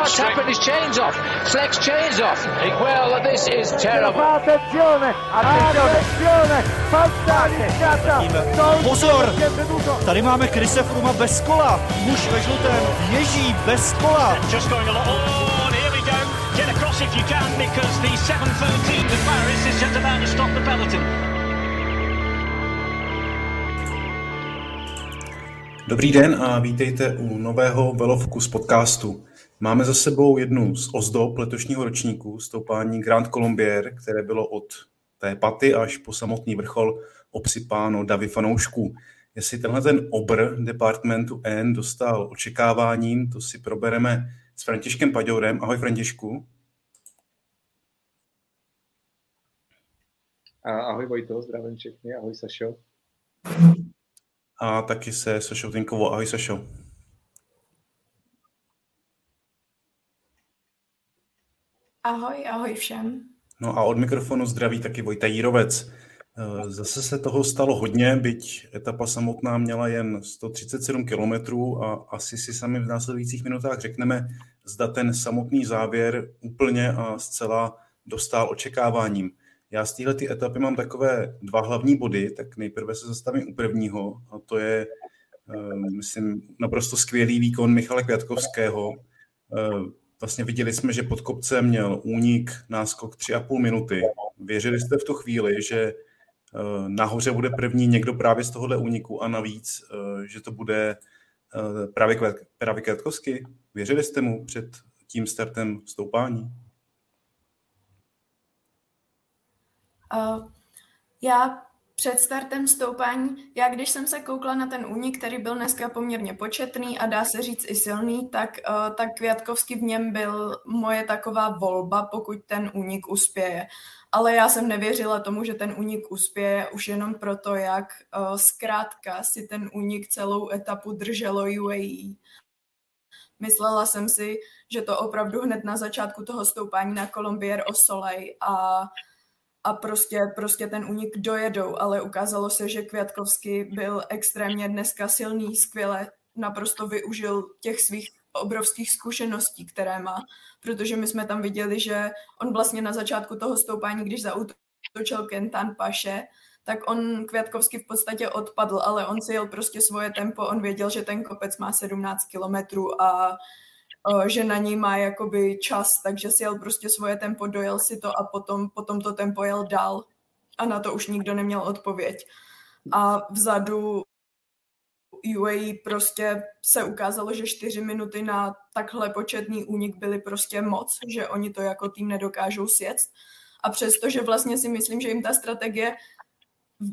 what's happened? His chain's off. Flex chain's off. Well, this is terrible. Attenzione, attenzione, fantasticata. Pozor, tady máme Krise Fruma bez kola. Muž ve žlutém ježí bez kola. Just going along. Oh, and here we go. Get across if you can because the 713 to Paris is just about to stop the peloton. Dobrý den a vítejte u nového Velofocus podcastu. Máme za sebou jednu z ozdob letošního ročníku, stoupání Grand Colombier, které bylo od té paty až po samotný vrchol obsypáno davy fanoušků. Jestli tenhle ten obr departmentu N dostal očekáváním, to si probereme s Františkem Paďourem. Ahoj Františku. Ahoj Vojto, zdravím všechny, ahoj Sašo. A taky se Sašou Tinkovou. Ahoj Sašo. Ahoj, ahoj všem. No a od mikrofonu zdraví taky Vojta Jírovec. Eh, zase se toho stalo hodně, byť etapa samotná měla jen 137 km a asi si sami v následujících minutách řekneme, zda ten samotný závěr úplně a zcela dostal očekáváním. Já z téhle etapy mám takové dva hlavní body, tak nejprve se zastavím u prvního a to je, eh, myslím, naprosto skvělý výkon Michala Květkovského. Eh, vlastně viděli jsme, že pod kopcem měl únik, náskok 3,5 minuty. Věřili jste v tu chvíli, že eh, nahoře bude první někdo právě z tohohle úniku a navíc, že to bude právě, Květ, právě? Věřili jste mu před tím startem stoupání? Uh, já před startem stoupání, já když jsem se koukla na ten únik, který byl dneska poměrně početný a dá se říct i silný, tak, uh, tak Květkovský v něm byl moje taková volba, pokud ten únik uspěje. Ale já jsem nevěřila tomu, že ten únik uspěje už jenom proto, jak uh, zkrátka si ten únik celou etapu drželo UAE. Myslela jsem si, že to opravdu hned na začátku toho stoupání na Colombier o Soleil a a prostě, prostě ten únik dojedou, ale ukázalo se, že Květkovský byl extrémně dneska silný, skvěle naprosto využil těch svých obrovských zkušeností, které má, protože my jsme tam viděli, že on vlastně na začátku toho stoupání, když zautočil Kentan Paše, tak on Květkovský v podstatě odpadl, ale on si jel prostě svoje tempo, on věděl, že ten kopec má 17 kilometrů a že na ní má jakoby čas, takže si jel prostě svoje tempo, dojel si to a potom, potom to tempo jel dál a na to už nikdo neměl odpověď. A vzadu UAE prostě se ukázalo, že čtyři minuty na takhle početný únik byly prostě moc, že oni to jako tým nedokážou sjet. A přesto, že vlastně si myslím, že jim ta strategie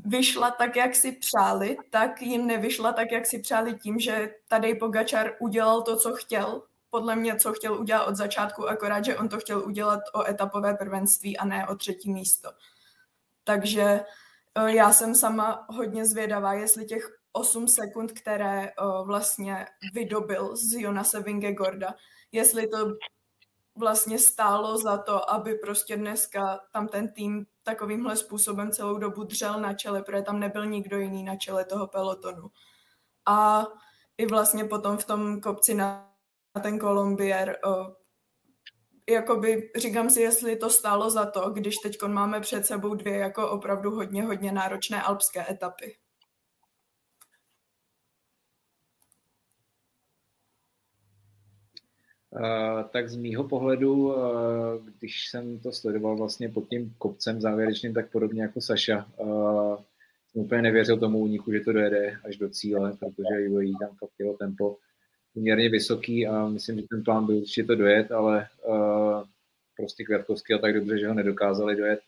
vyšla tak, jak si přáli, tak jim nevyšla tak, jak si přáli tím, že tady Pogačar udělal to, co chtěl podle mě, co chtěl udělat od začátku, akorát, že on to chtěl udělat o etapové prvenství a ne o třetí místo. Takže eh, já jsem sama hodně zvědavá, jestli těch 8 sekund, které eh, vlastně vydobil z Jonase Vingegorda, jestli to vlastně stálo za to, aby prostě dneska tam ten tým takovýmhle způsobem celou dobu dřel na čele, protože tam nebyl nikdo jiný na čele toho pelotonu. A i vlastně potom v tom kopci na ten Kolumbier. Jakoby říkám si, jestli to stálo za to, když teď máme před sebou dvě jako opravdu hodně, hodně náročné alpské etapy. Uh, tak z mýho pohledu, uh, když jsem to sledoval vlastně pod tím kopcem závěrečným, tak podobně jako Saša, uh, jsem úplně nevěřil tomu úniku, že to dojede až do cíle, protože UAE tam fakt jelo tempo poměrně vysoký a myslím, že ten plán byl určitě to dojet, ale uh, prostě Květkovský a tak dobře, že ho nedokázali dojet.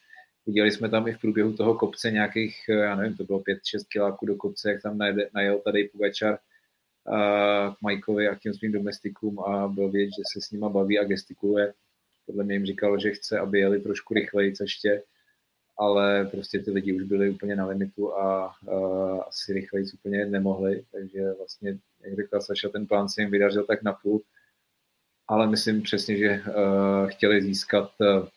Viděli jsme tam i v průběhu toho kopce nějakých, eh, já nevím, to bylo 5-6 kiláků do kopce, jak tam najde, najel tady Pogačar uh, k Majkovi a k těm svým domestikům a byl vědět, že se s nima baví a gestikuluje. Podle mě jim říkal, že chce, aby jeli trošku rychleji ještě, ale prostě ty lidi už byli úplně na limitu a uh, asi rychleji úplně nemohli, takže vlastně jak řekla Saša, ten plán se jim vydařil tak na půl, ale myslím přesně, že uh, chtěli získat uh,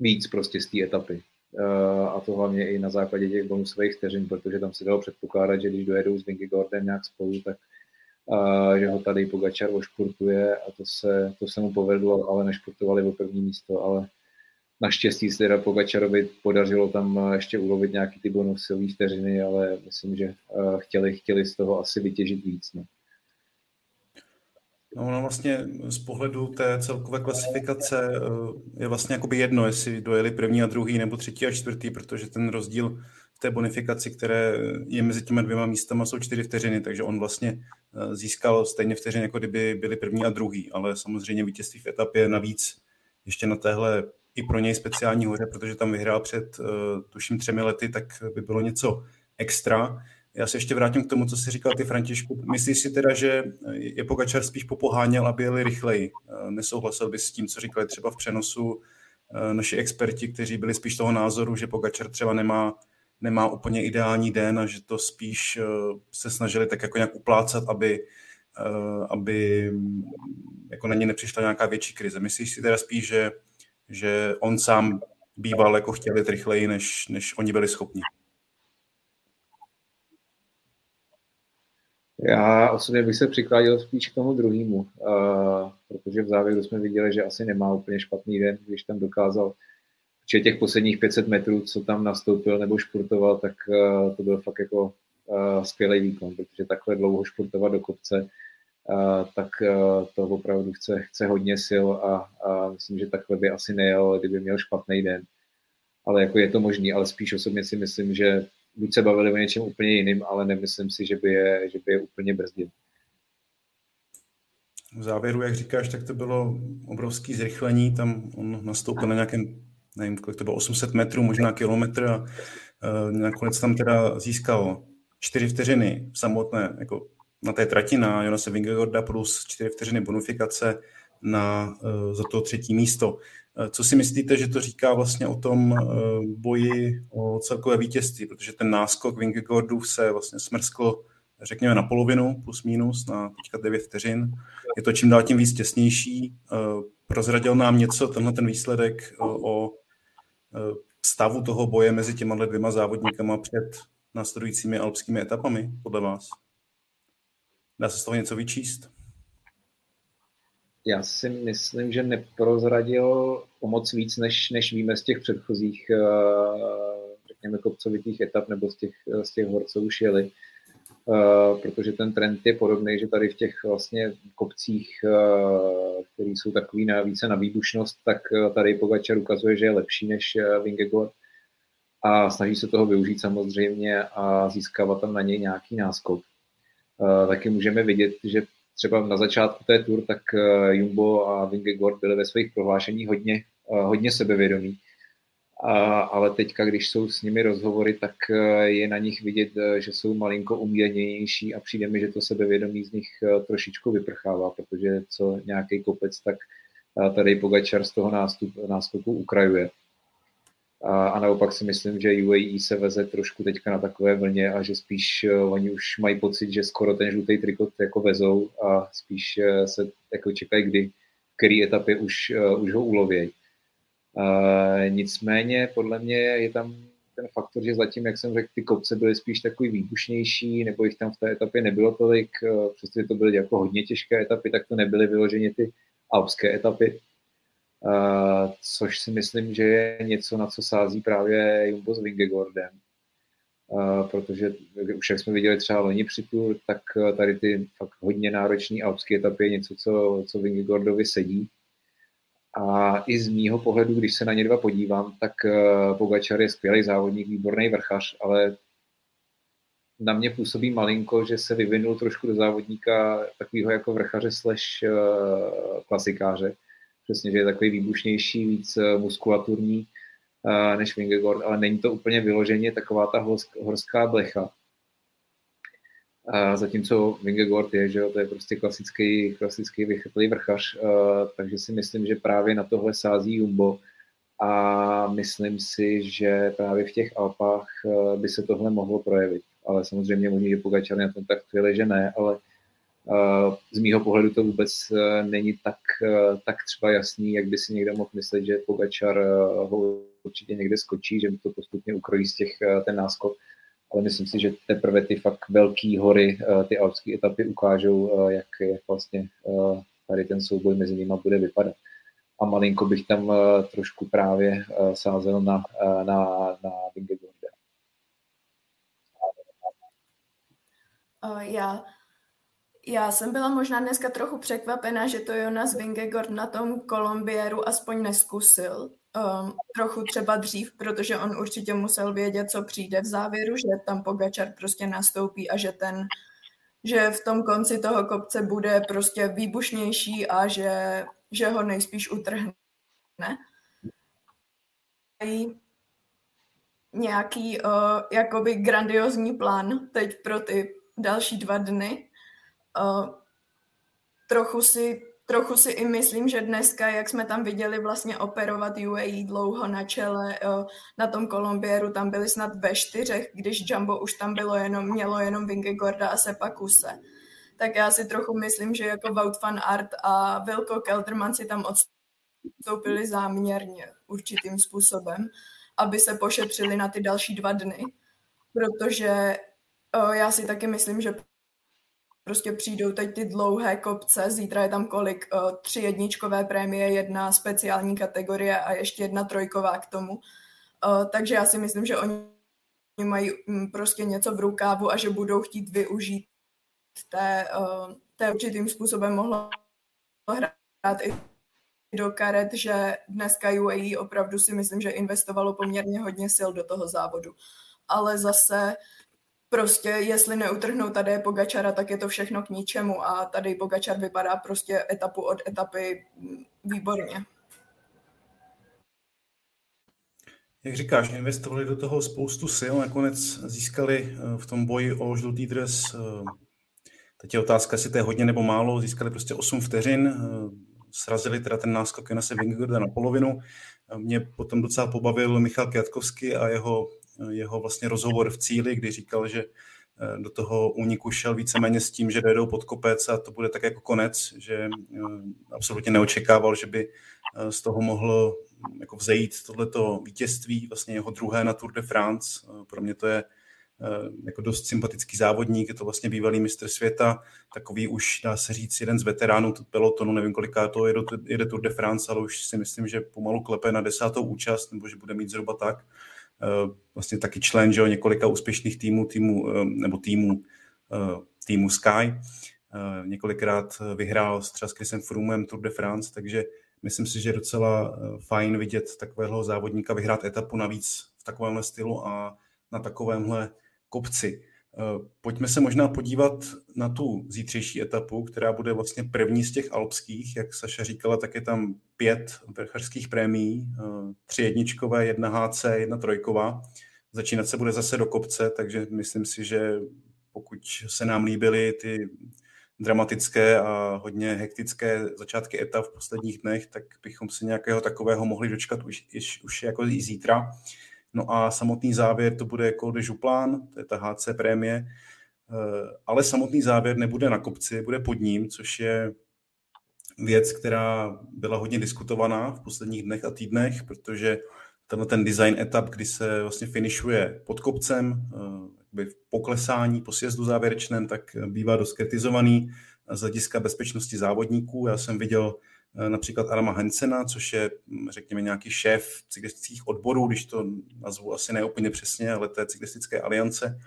víc prostě z té etapy. Uh, a to hlavně i na základě těch bonusových vteřin, protože tam se dalo předpokládat, že když dojedou s Vinky Gordon nějak spolu, tak a že ho tady Pogačar ošportuje a to se, to se mu povedlo, ale nešportovali o první místo, ale naštěstí se teda Pogačarovi podařilo tam ještě ulovit nějaký ty bonusové vteřiny, ale myslím, že chtěli, chtěli z toho asi vytěžit víc. No. No, no vlastně z pohledu té celkové klasifikace je vlastně jakoby jedno, jestli dojeli první a druhý nebo třetí a čtvrtý, protože ten rozdíl v té bonifikaci, které je mezi těmi dvěma místama, jsou čtyři vteřiny, takže on vlastně eh, získal stejně vteřin, jako kdyby byli první a druhý, ale samozřejmě vítězství v etapě navíc ještě na téhle i pro něj speciální hoře, protože tam vyhrál před uh, tuším třemi lety, tak by bylo něco extra. Já se ještě vrátím k tomu, co jsi říkal ty, Františku. Myslíš si teda, že je Pogačar spíš popoháněl, aby jeli rychleji? Eh, nesouhlasil bys s tím, co říkali třeba v přenosu naši experti, kteří byli spíš toho názoru, že Pogačar třeba nemá nemá úplně ideální den a že to spíš eh, se snažili tak jako nějak uplácat, aby, eh, aby jako na ně nepřišla nějaká větší krize. Myslíš si teda spíš, že, že on sám býval jako chtěl jít rychleji, než, než oni byli schopni? Já osobně bych se přikláděl spíš k tomu druhému, uh, protože v závěru jsme viděli, že asi nemá úplně špatný den, když tam dokázal že těch posledních 500 metrů, co tam nastoupil nebo športoval, tak uh, to byl fakt jako uh, skvělý výkon, protože takhle dlouho športovat do kopce, tak uh, to opravdu chce, chce hodně sil a, a myslím, že takhle by asi nejel, kdyby měl špatný den. Ale jako je to možný, ale spíš osobně si myslím, že buď se bavili o něčem úplně jiným, ale nemyslím si, že by je, že by je úplně brzdil. V závěru, jak říkáš, tak to bylo obrovský zrychlení, tam on nastoupil na nějakém nevím, kolik to bylo, 800 metrů, možná kilometr a uh, nakonec tam teda získal 4 vteřiny samotné, jako na té trati na Jonase Vingegaarda plus 4 vteřiny bonifikace na, uh, za to třetí místo. Uh, co si myslíte, že to říká vlastně o tom uh, boji o celkové vítězství, protože ten náskok Vingegaardův se vlastně smrskl řekněme na polovinu, plus minus, na teďka 9 vteřin. Je to čím dál tím víc těsnější. Prozradil nám něco, tenhle ten výsledek o Eh, stavu toho boje mezi těma dvěma závodníkama před následujícími alpskými etapami, podle vás? Dá se z toho něco vyčíst? Já si myslím, že neprozradil o moc víc, než, než víme z těch předchozích, eh, řekněme, kopcovitých etap nebo z těch, z těch hor, co už jeli. Eh, protože ten trend je podobný, že tady v těch vlastně kopcích, uh, které jsou takový na více na výbušnost, tak uh, tady Pogačar ukazuje, že je lepší než Vingegaard a snaží se toho využít samozřejmě a získávat tam na něj nějaký náskok. Taky můžeme vidět, že třeba na začátku té tour, tak Jumbo a Vingegaard byli ve svých prohlášeních hodně, hodně sebevědomí a, ale teďka, když jsou s nimi rozhovory, tak eh, je na nich vidět, eh, že jsou malinko umírněnější a přijde mi, že to sebevědomí z nich eh, trošičku vyprchává, protože co nějaký kopec, tak tady Pogačar z toho nástup, nástupu ukrajuje. A, a naopak si myslím, že UAE se veze trošku teďka na takové vlně a že spíš uh, oni už mají pocit, že skoro ten žlutý trikot jako vezou a spíš uh, se jako čekají, kdy, v který etapě už, uh, už ho ulovějí. Uh, nicméně podle mě je tam ten faktor, že zatím, jak jsem řekl, ty kopce byly spíš takový výbušnější, nebo jich tam v té etapě nebylo tolik, přestože to byly jako hodně těžké etapy, tak to nebyly vyloženě ty alpské etapy, což si myslím, že je něco, na co sází právě Jumbo s Vingegaardem. Uh, protože už jak jsme viděli třeba loni při Tour, tak tady ty fakt hodně náročné alpské etapy je něco, co, co Vingegaardovi sedí. A i z mýho pohledu, když se na ně dva podívám, tak eh, Pogačar je skvělý závodník, výborný vrchař, ale na mě působí malinko, že se vyvinul trošku do závodníka takového jako vrchaře slash eh, klasikáře. Přesně, že je takový výbušnější, víc eh, muskulaturní než Vingegaard, ale není to úplně vyloženě taková ta horská blecha. A zatímco Vingegaard je, že jo, to je prostě klasický, klasický vychytlý vrchař, takže si myslím, že právě na tohle sází Jumbo a myslím si, že právě v těch Alpách by se tohle mohlo projevit. Ale samozřejmě možná, že Pogačar na tom tak chvíli, že ne, ale uh, z mýho pohledu to vůbec uh, není tak, uh, tak třeba jasný, jak by si někdo mohl myslet, že Pogačar uh, ho určitě někde skočí, že to postupně ukrojí z těch uh, ten náskok ale myslím si, že teprve ty fakt velké hory, ty alpské etapy ukážou, jak, jak vlastně tady ten souboj mezi nimi bude vypadat. A malinko bych tam trošku právě sázel na, na, na Vingegaarda. Já, já jsem byla možná dneska trochu překvapená, že to Jonas Vingegaard na tom Kolumbieru aspoň neskusil. Um, trochu třeba dřív, protože on určitě musel vědět, co přijde v závěru, že tam Pogačar prostě nastoupí a že ten, že v tom konci toho kopce bude prostě výbušnější a že, že ho nejspíš utrhne. Nějaký uh, jakoby grandiozní plán teď pro ty další dva dny. Uh, trochu si trochu si i myslím, že dneska, jak jsme tam viděli vlastně operovat UAE dlouho na čele, uh, na tom Kolumbieru, tam byli snad ve čtyřech, když Jumbo už tam bylo jenom, mělo jenom Vingegorda a Sepa Kuse. Tak já si trochu myslím, že jako Wout van Art a Wilco Kelderman si tam odstoupili záměrně určitým způsobem, aby se pošetřili na ty další dva dny, protože já si taky myslím, že prostě přijdou teď ty dlouhé kopce, zítra je tam kolik, tři jedničkové prémie, jedna speciální kategorie a ještě jedna trojková k tomu. Takže já si myslím, že oni mají mm, prostě něco v rukávu a že budou chtít využít té, té určitým způsobem mohlo hrát i do karet, že dneska UAE opravdu si myslím, že investovalo poměrně hodně sil do toho závodu. Ale zase prostě jestli neutrhnou tady Pogačara, tak je to všechno k ničemu a tady Pogačar vypadá prostě etapu od etapy výborně. Jak říkáš, investovali do toho spoustu sil, nakonec získali eh, v tom boji o žlutý dres, eh, teď je otázka, jestli to je hodně nebo málo, získali prostě 8 vteřin, eh, srazili teda ten náskok Jonase Vingegaarda na polovinu. Mě potom docela pobavil Michal Kjatkovský a jeho jeho vlastně rozhovor v cíli, kdy říkal, že eh, do toho úniku šel víceméně s tím, že dojedou pod kopec a to bude tak jako konec, že eh, absolutně neočekával, že by eh, z toho mohlo mm, jako vzejít tohleto vítězství, vlastně jeho druhé na Tour de France. Pro mě to je jako dost sympatický závodník, je to vlastně bývalý mistr světa, takový už, dá se říct, jeden z veteránů pelotonu, nevím koliká to jede, jede Tour de France, ale už si myslím, že pomalu klepe na desátou účast, nebo že bude mít zhruba tak. Vlastně taky člen že jo, několika úspěšných týmů, týmů, eh, nebo týmů, eh, týmu Sky. Několikrát vyhrál třeba s Chrisem Froomem Tour de France, takže myslím si, že je docela fajn vidět takového závodníka vyhrát etapu navíc v takovémhle stylu a na takovémhle kopci. Eh, pojďme se možná podívat na tu zítřejší etapu, která bude vlastně první z těch alpských. Jak Saša říkala, tak je tam pět vrchařských prémií, eh, tři jedničkové, jedna HC, jedna trojková. Začínat se bude zase do kopce, takže myslím si, že pokud se nám líbily ty dramatické a hodně hektické začátky etap v posledních dnech, tak bychom se nějakého takového mohli dočkat už, už, už jako i zítra. No a samotný závěr to bude Col de Juplán, to je ta HC prémie, eh, ale samotný závěr nebude na kopci, bude pod ním, což je věc, která byla hodně diskutovaná v posledních dnech a týdnech, protože tenhle ten design etap, kdy se vlastně finišuje pod kopcem, eh, v poklesání po sjezdu závěrečném, tak bývá dost kritizovaný z hlediska bezpečnosti závodníků. Já jsem viděl například Adama Hensena, což je, hm, řekněme, nějaký šéf cyklistických odborů, když to nazvu asi neúplně přesně, ale té cyklistické aliance,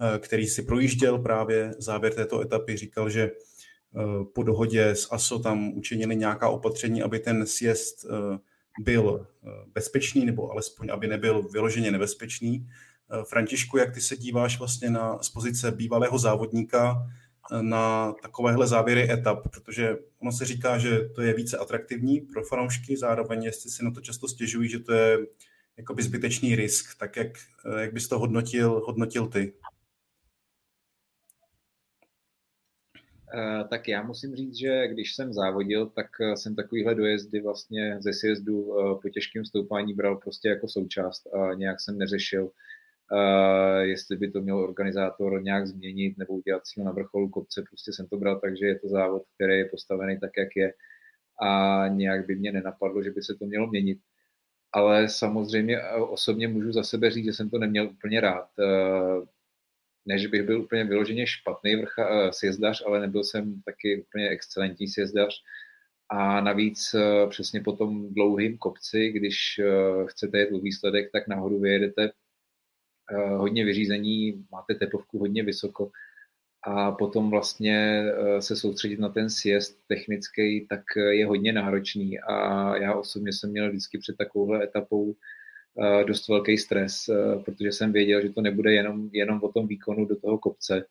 eh, který si projížděl právě závěr této etapy, říkal, že eh, po dohodě s ASO tam učinili nějaká opatření, aby ten sjezd byl bezpečný, nebo alespoň, aby nebyl vyloženě nebezpečný. Františku, jak ty se díváš vlastně na z pozice bývalého závodníka, na takovéhle závěry etap, protože ono se říká, že to je více atraktivní pro fanoušky, zároveň jestli si na to často stěžují, že to je jakoby zbytečný risk, tak jak, jak bys to hodnotil, hodnotil ty? Uh, tak já musím říct, že když jsem závodil, tak eh, jsem takovýhle dojezdy vlastně ze sjezdu po těžkém stoupání bral prostě jako součást a nějak jsem neřešil, Jestli by to měl organizátor nějak změnit nebo udělat cíl na vrcholu kopce, prostě jsem to bral tak, že je to závod, který je postavený tak, jak je a nějak by mě nenapadlo, že by se to mělo měnit. Ale samozřejmě osobně můžu za sebe říct, že jsem to neměl úplně rád. Uh, než bych byl úplně vyloženě špatný vrcha, sjezdař, ale nebyl jsem taky úplně excelentní sjezdař. A navíc přesně po tom dlouhým kopci, když chcete jet výsledek, tak nahoru vyjedete hodně vyřízení, máte teplovku hodně vysoko. A potom vlastně eh, se soustředit na ten sjezd technický, tak je hodně náročný. A já osobně jsem měl vždycky před takovouhle etapou eh, dost velký stres, eh, protože jsem věděl, že to nebude jenom, jenom o tom výkonu do toho kopce,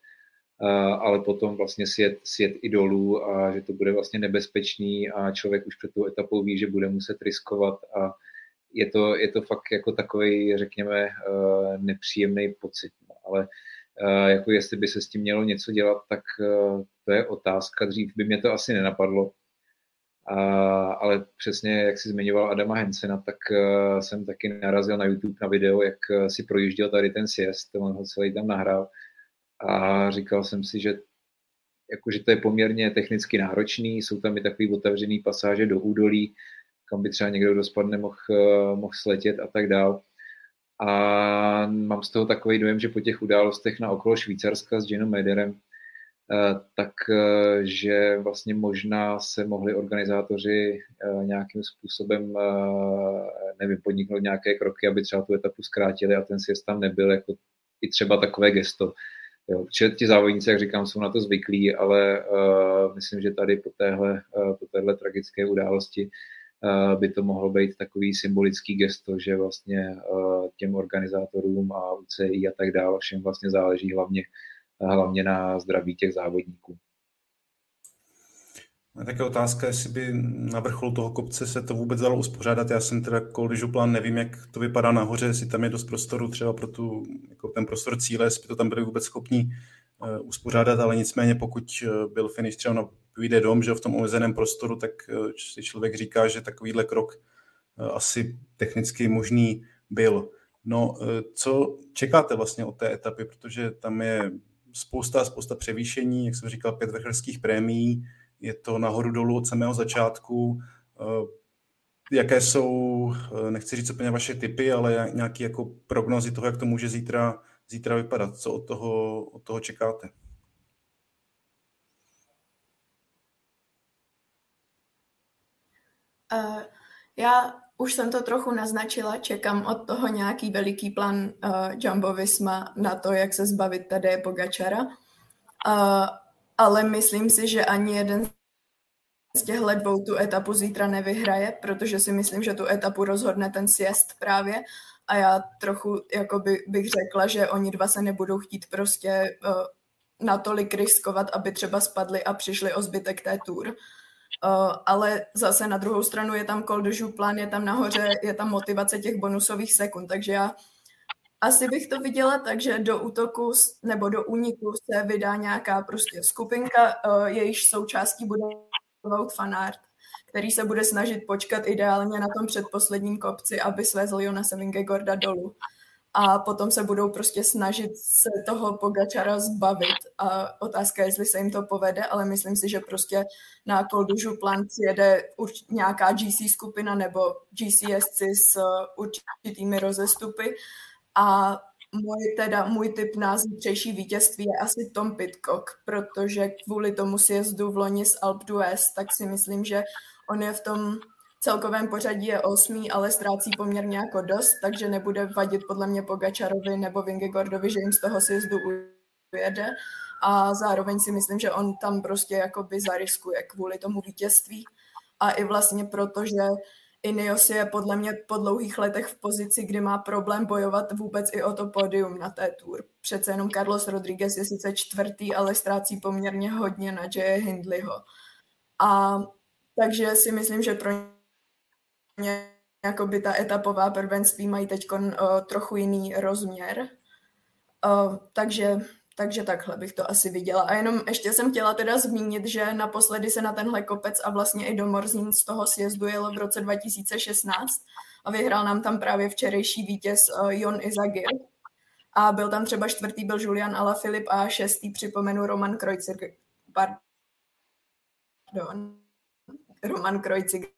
ale potom vlastně sjet, sjet i dolů a že to bude vlastně nebezpečný a člověk už před tou etapou ví, že bude muset riskovat a je to, je to fakt jako takový, řekněme, nepříjemný pocit. No, ale Eh, jako jestli by se s tím mělo něco dělat, tak eh, to je otázka. Dřív by mě to asi nenapadlo, a, ale přesně jak si zmiňoval Adama Hensena, tak uh, jsem taky narazil na YouTube na video, jak uh, si projížděl tady ten sjezd, on ho celý tam nahrál a říkal jsem si, že jako, že to je poměrně technicky náročný, jsou tam i takový otevřený pasáže do údolí, kam by třeba někdo, kdo spadne, mohl, uh, mohl sletět a tak dál. A mám z toho takový dojem, že po těch událostech na okolo Švýcarska s Janem Mederem, eh, tak eh, vlastně možná se mohli organizátoři eh, nějakým způsobem, nevím, podniknout nějaké kroky, aby třeba tu etapu zkrátili a ten sjezd tam nebyl, jako i třeba takové gesto. Jo, ti závodníci, jak říkám, jsou na to zvyklí, ale uh, myslím, že tady po téhle, uh, po téhle tragické události by to mohlo být takový symbolický gesto, že vlastně těm organizátorům a UCI a tak dále všem vlastně záleží hlavně, hlavně na zdraví těch závodníků. A také otázka, jestli by na vrcholu toho kopce se to vůbec dalo uspořádat. Já jsem teda koldižu plán, nevím, jak to vypadá nahoře, jestli tam je dost prostoru třeba pro tu, jako ten prostor cíle, jestli by to tam byli vůbec schopní uh, uspořádat, ale nicméně pokud uh, byl finish třeba na vyjde dom, že v tom omezeném prostoru, tak uh, si člověk říká, že takovýhle krok asi technicky možný byl. No, co čekáte vlastně od té etapy, protože tam je spousta, spousta převýšení, jak jsem říkal, pět vrchelských prémií, je to nahoru dolů od samého začátku. Eh, jaké jsou, eh, nechci říct úplně vaše typy, ale nějaké jako prognozy toho, jak to může zítra, zítra vypadat? Co od toho, od toho čekáte? Uh, já už jsem to trochu naznačila, čekám od toho nějaký veliký plán uh, Jumbo Visma na to, jak se zbavit tady Pogačara. Uh, ale myslím si, že ani jeden z těchto dvou tu etapu zítra nevyhraje, protože si myslím, že tu etapu rozhodne ten sjezd právě a já trochu jako by, bych řekla, že oni dva se nebudou chtít prostě uh, natolik riskovat, aby třeba spadli a přišli o zbytek té tour. Uh, ale zase na druhou stranu je tam Col de plán, je tam nahoře, je tam motivace těch bonusových sekund, takže já asi bych to viděla tak, že do útoku nebo do úniku se vydá nějaká prostě skupinka, uh, jejíž součástí bude Wout fanart, který se bude snažit počkat ideálně na tom předposledním kopci, aby svezl Jonasa Vingegorda dolů. A potom se budou prostě snažit se toho Pogačara zbavit. A otázka je, jestli se jim to povede, ale myslím si, že prostě na Koldužu plan jede nějaká GC skupina nebo GCSci s určitými rozestupy a můj, teda, můj tip na zítřejší vítězství je asi Tom Pitcock, protože kvůli tomu sjezdu v loni z Alp d'Huez, tak si myslím, že on je v tom celkovém pořadí je osmý, ale ztrácí poměrně jako dost, takže nebude vadit podle mě Pogačarovi nebo Vingegordovi, že jim z toho sjezdu ujede. A zároveň si myslím, že on tam prostě jakoby zariskuje kvůli tomu vítězství. A i vlastně proto, že Ineos je podle mě po dlouhých letech v pozici, kdy má problém bojovat vůbec i o to pódium na té tour. Přece jenom Carlos Rodriguez je sice čtvrtý, ale ztrácí poměrně hodně na Jay Hindleyho. A takže si myslím, že pro ně jakoby ta etapová prvenství mají teď uh, trochu jiný rozměr. Uh, takže takže takhle bych to asi viděla. A jenom ještě jsem chtěla teda zmínit, že naposledy se na tenhle kopec a vlastně i do Morzín z toho sjezdu jelo v roce 2016 a vyhrál nám tam právě včerejší vítěz uh, Jon Izagir. A byl tam třeba čtvrtý byl Julian Alaphilippe a šestý připomenu Roman Kreuzer. Pardon. Roman Kreuzer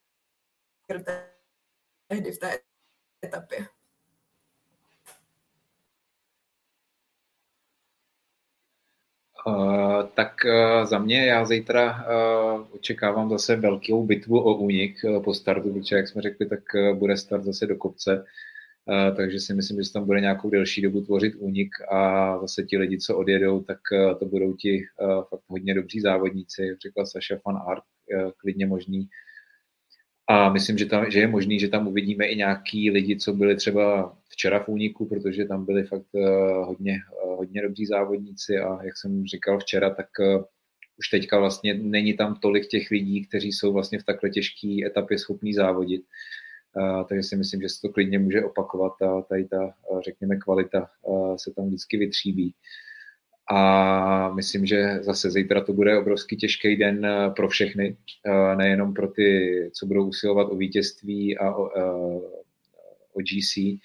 tehdy v té etapě. Uh, tak uh, za mě já zítra uh, očekávám zase velkou bitvu o únik uh, po startu, protože jak jsme řekli, tak uh, bude start zase do kopce, uh, takže si myslím, že tam bude nějakou delší dobu tvořit únik a zase ti lidi, co odjedou, tak to budou ti fakt hodně dobří závodníci, řekla Saša Fan Art, klidně možný a myslím, že, tam, že je možný, že tam uvidíme i nějaký lidi, co byli třeba včera v úniku, protože tam byli fakt uh, hodně, uh, hodně dobří závodníci a jak jsem říkal včera, tak už teďka vlastně není tam tolik těch lidí, kteří jsou vlastně v takhle těžké etapě schopní závodit. Takže si myslím, že se to klidně může opakovat a tady ta, řekněme, kvalita se tam vždycky vytříbí. A myslím, že zase zítra to bude obrovský těžký den eh, pro všechny, eh, nejenom pro ty, co budou usilovat o vítězství a o, eh, o GC,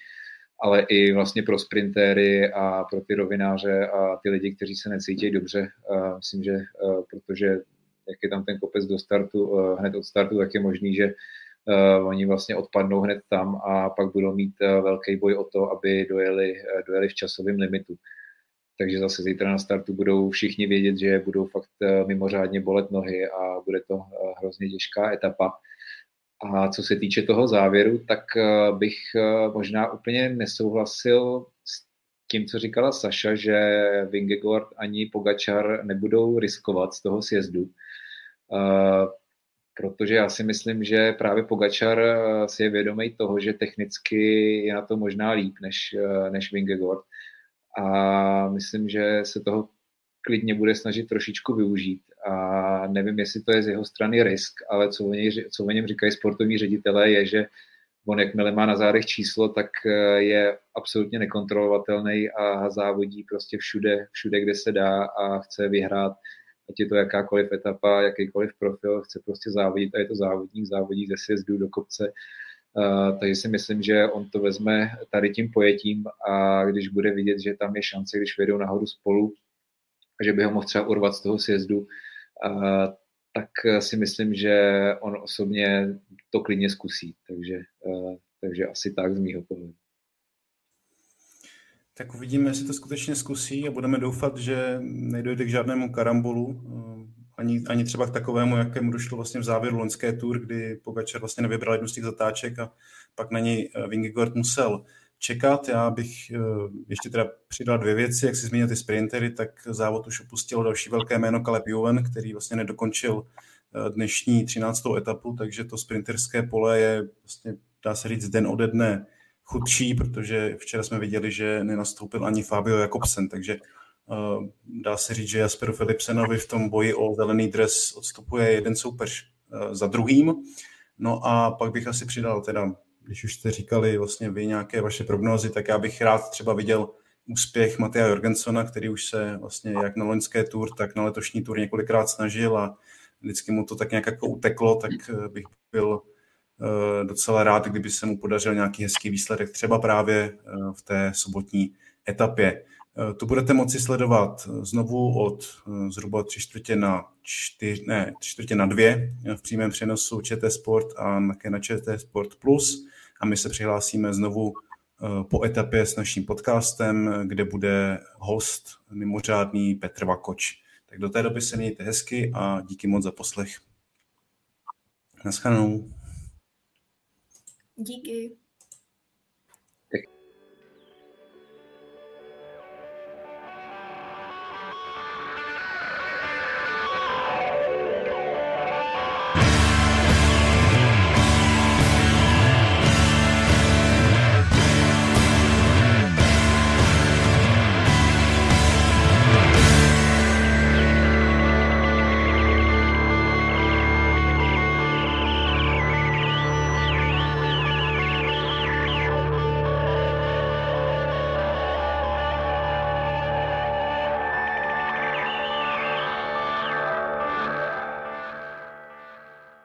ale i vlastně pro sprintéry a pro ty rovináře a ty lidi, kteří se necítí dobře. Myslím, že protože jak je tam ten kopec do startu, hned od startu, tak je možný, že oni vlastně odpadnou hned tam a pak budou mít velký boj o to, aby dojeli, dojeli v časovém limitu takže zase zítra na startu budou všichni vědět, že budou fakt eh, mimořádně bolet nohy a bude to eh, hrozně těžká etapa. A co se týče toho závěru, tak eh, bych možná úplně nesouhlasil s tím, co říkala Saša, že Vingegaard ani Pogačar nebudou riskovat z toho sjezdu. Protože já si myslím, že právě Pogačar si je vědomý toho, že technicky je na to možná líp než, než Vingegaard a myslím, že se toho klidně bude snažit trošičku využít. A nevím, jestli to je z jeho strany risk, ale co o, něj, co o něm říkají sportovní ředitelé, je, že on jakmile má na zádech číslo, tak eh, je absolutně nekontrolovatelný a závodí prostě všude, všude, kde se dá a chce vyhrát, ať je to jakákoliv etapa, jakýkoliv profil, chce prostě závodit a je to závodník, závodí ze sjezdu do kopce takže si myslím, že on to vezme tady tím pojetím a když bude vidět, že tam je šance, když vědou nahoru spolu, že by ho mohl třeba urvat z toho sjezdu, uh, tak si myslím, že on osobně to klidně zkusí. Takže, uh, takže asi tak z mýho pohledu. Tak uvidíme, jestli to skutečně zkusí a budeme doufat, že nejdojde k žádnému karambolu ani, ani třeba k takovému, jakému došlo vlastně v závěru loňské tour, kdy Pogačar vlastně nevybral jednu z těch zatáček a pak na něj eh, Vingegaard musel čekat. Já bych eh, ještě teda přidal dvě věci, jak si zmínil ty sprintery, tak závod už opustilo další velké jméno Caleb Juven, který vlastně nedokončil eh, dnešní 13. etapu, takže to sprinterské pole je vlastně, dá se říct, den ode dne chudší, protože včera jsme viděli, že nenastoupil ani Fabio Jakobsen, takže dá se říct, že Jasperu Philipsenovi v tom boji o zelený dres odstupuje jeden soupeř eh, za druhým. No a pak bych asi přidal teda, když už jste říkali vlastně vy nějaké vaše prognózy, tak já bych rád třeba viděl úspěch Matia Jorgensona, který už se vlastně jak na loňské tour, tak na letošní tour několikrát snažil a vždycky mu to tak nějak jako uteklo, tak eh, bych byl docela rád, kdyby se mu podařil nějaký hezký výsledek, třeba právě v té sobotní etapě. Eh, to budete moci sledovat eh, znovu od eh, zhruba tři čtvrtě na čtyř, ne, tři čtvrtě na dvě v přímém přenosu ČT Sport a také na ČT Sport Plus. A my se přihlásíme znovu po etapě s naším podcastem, kde bude host mimořádný Petr Vakoč. Tak do té doby se mějte hezky a díky moc za poslech. Naschledanou. Díky.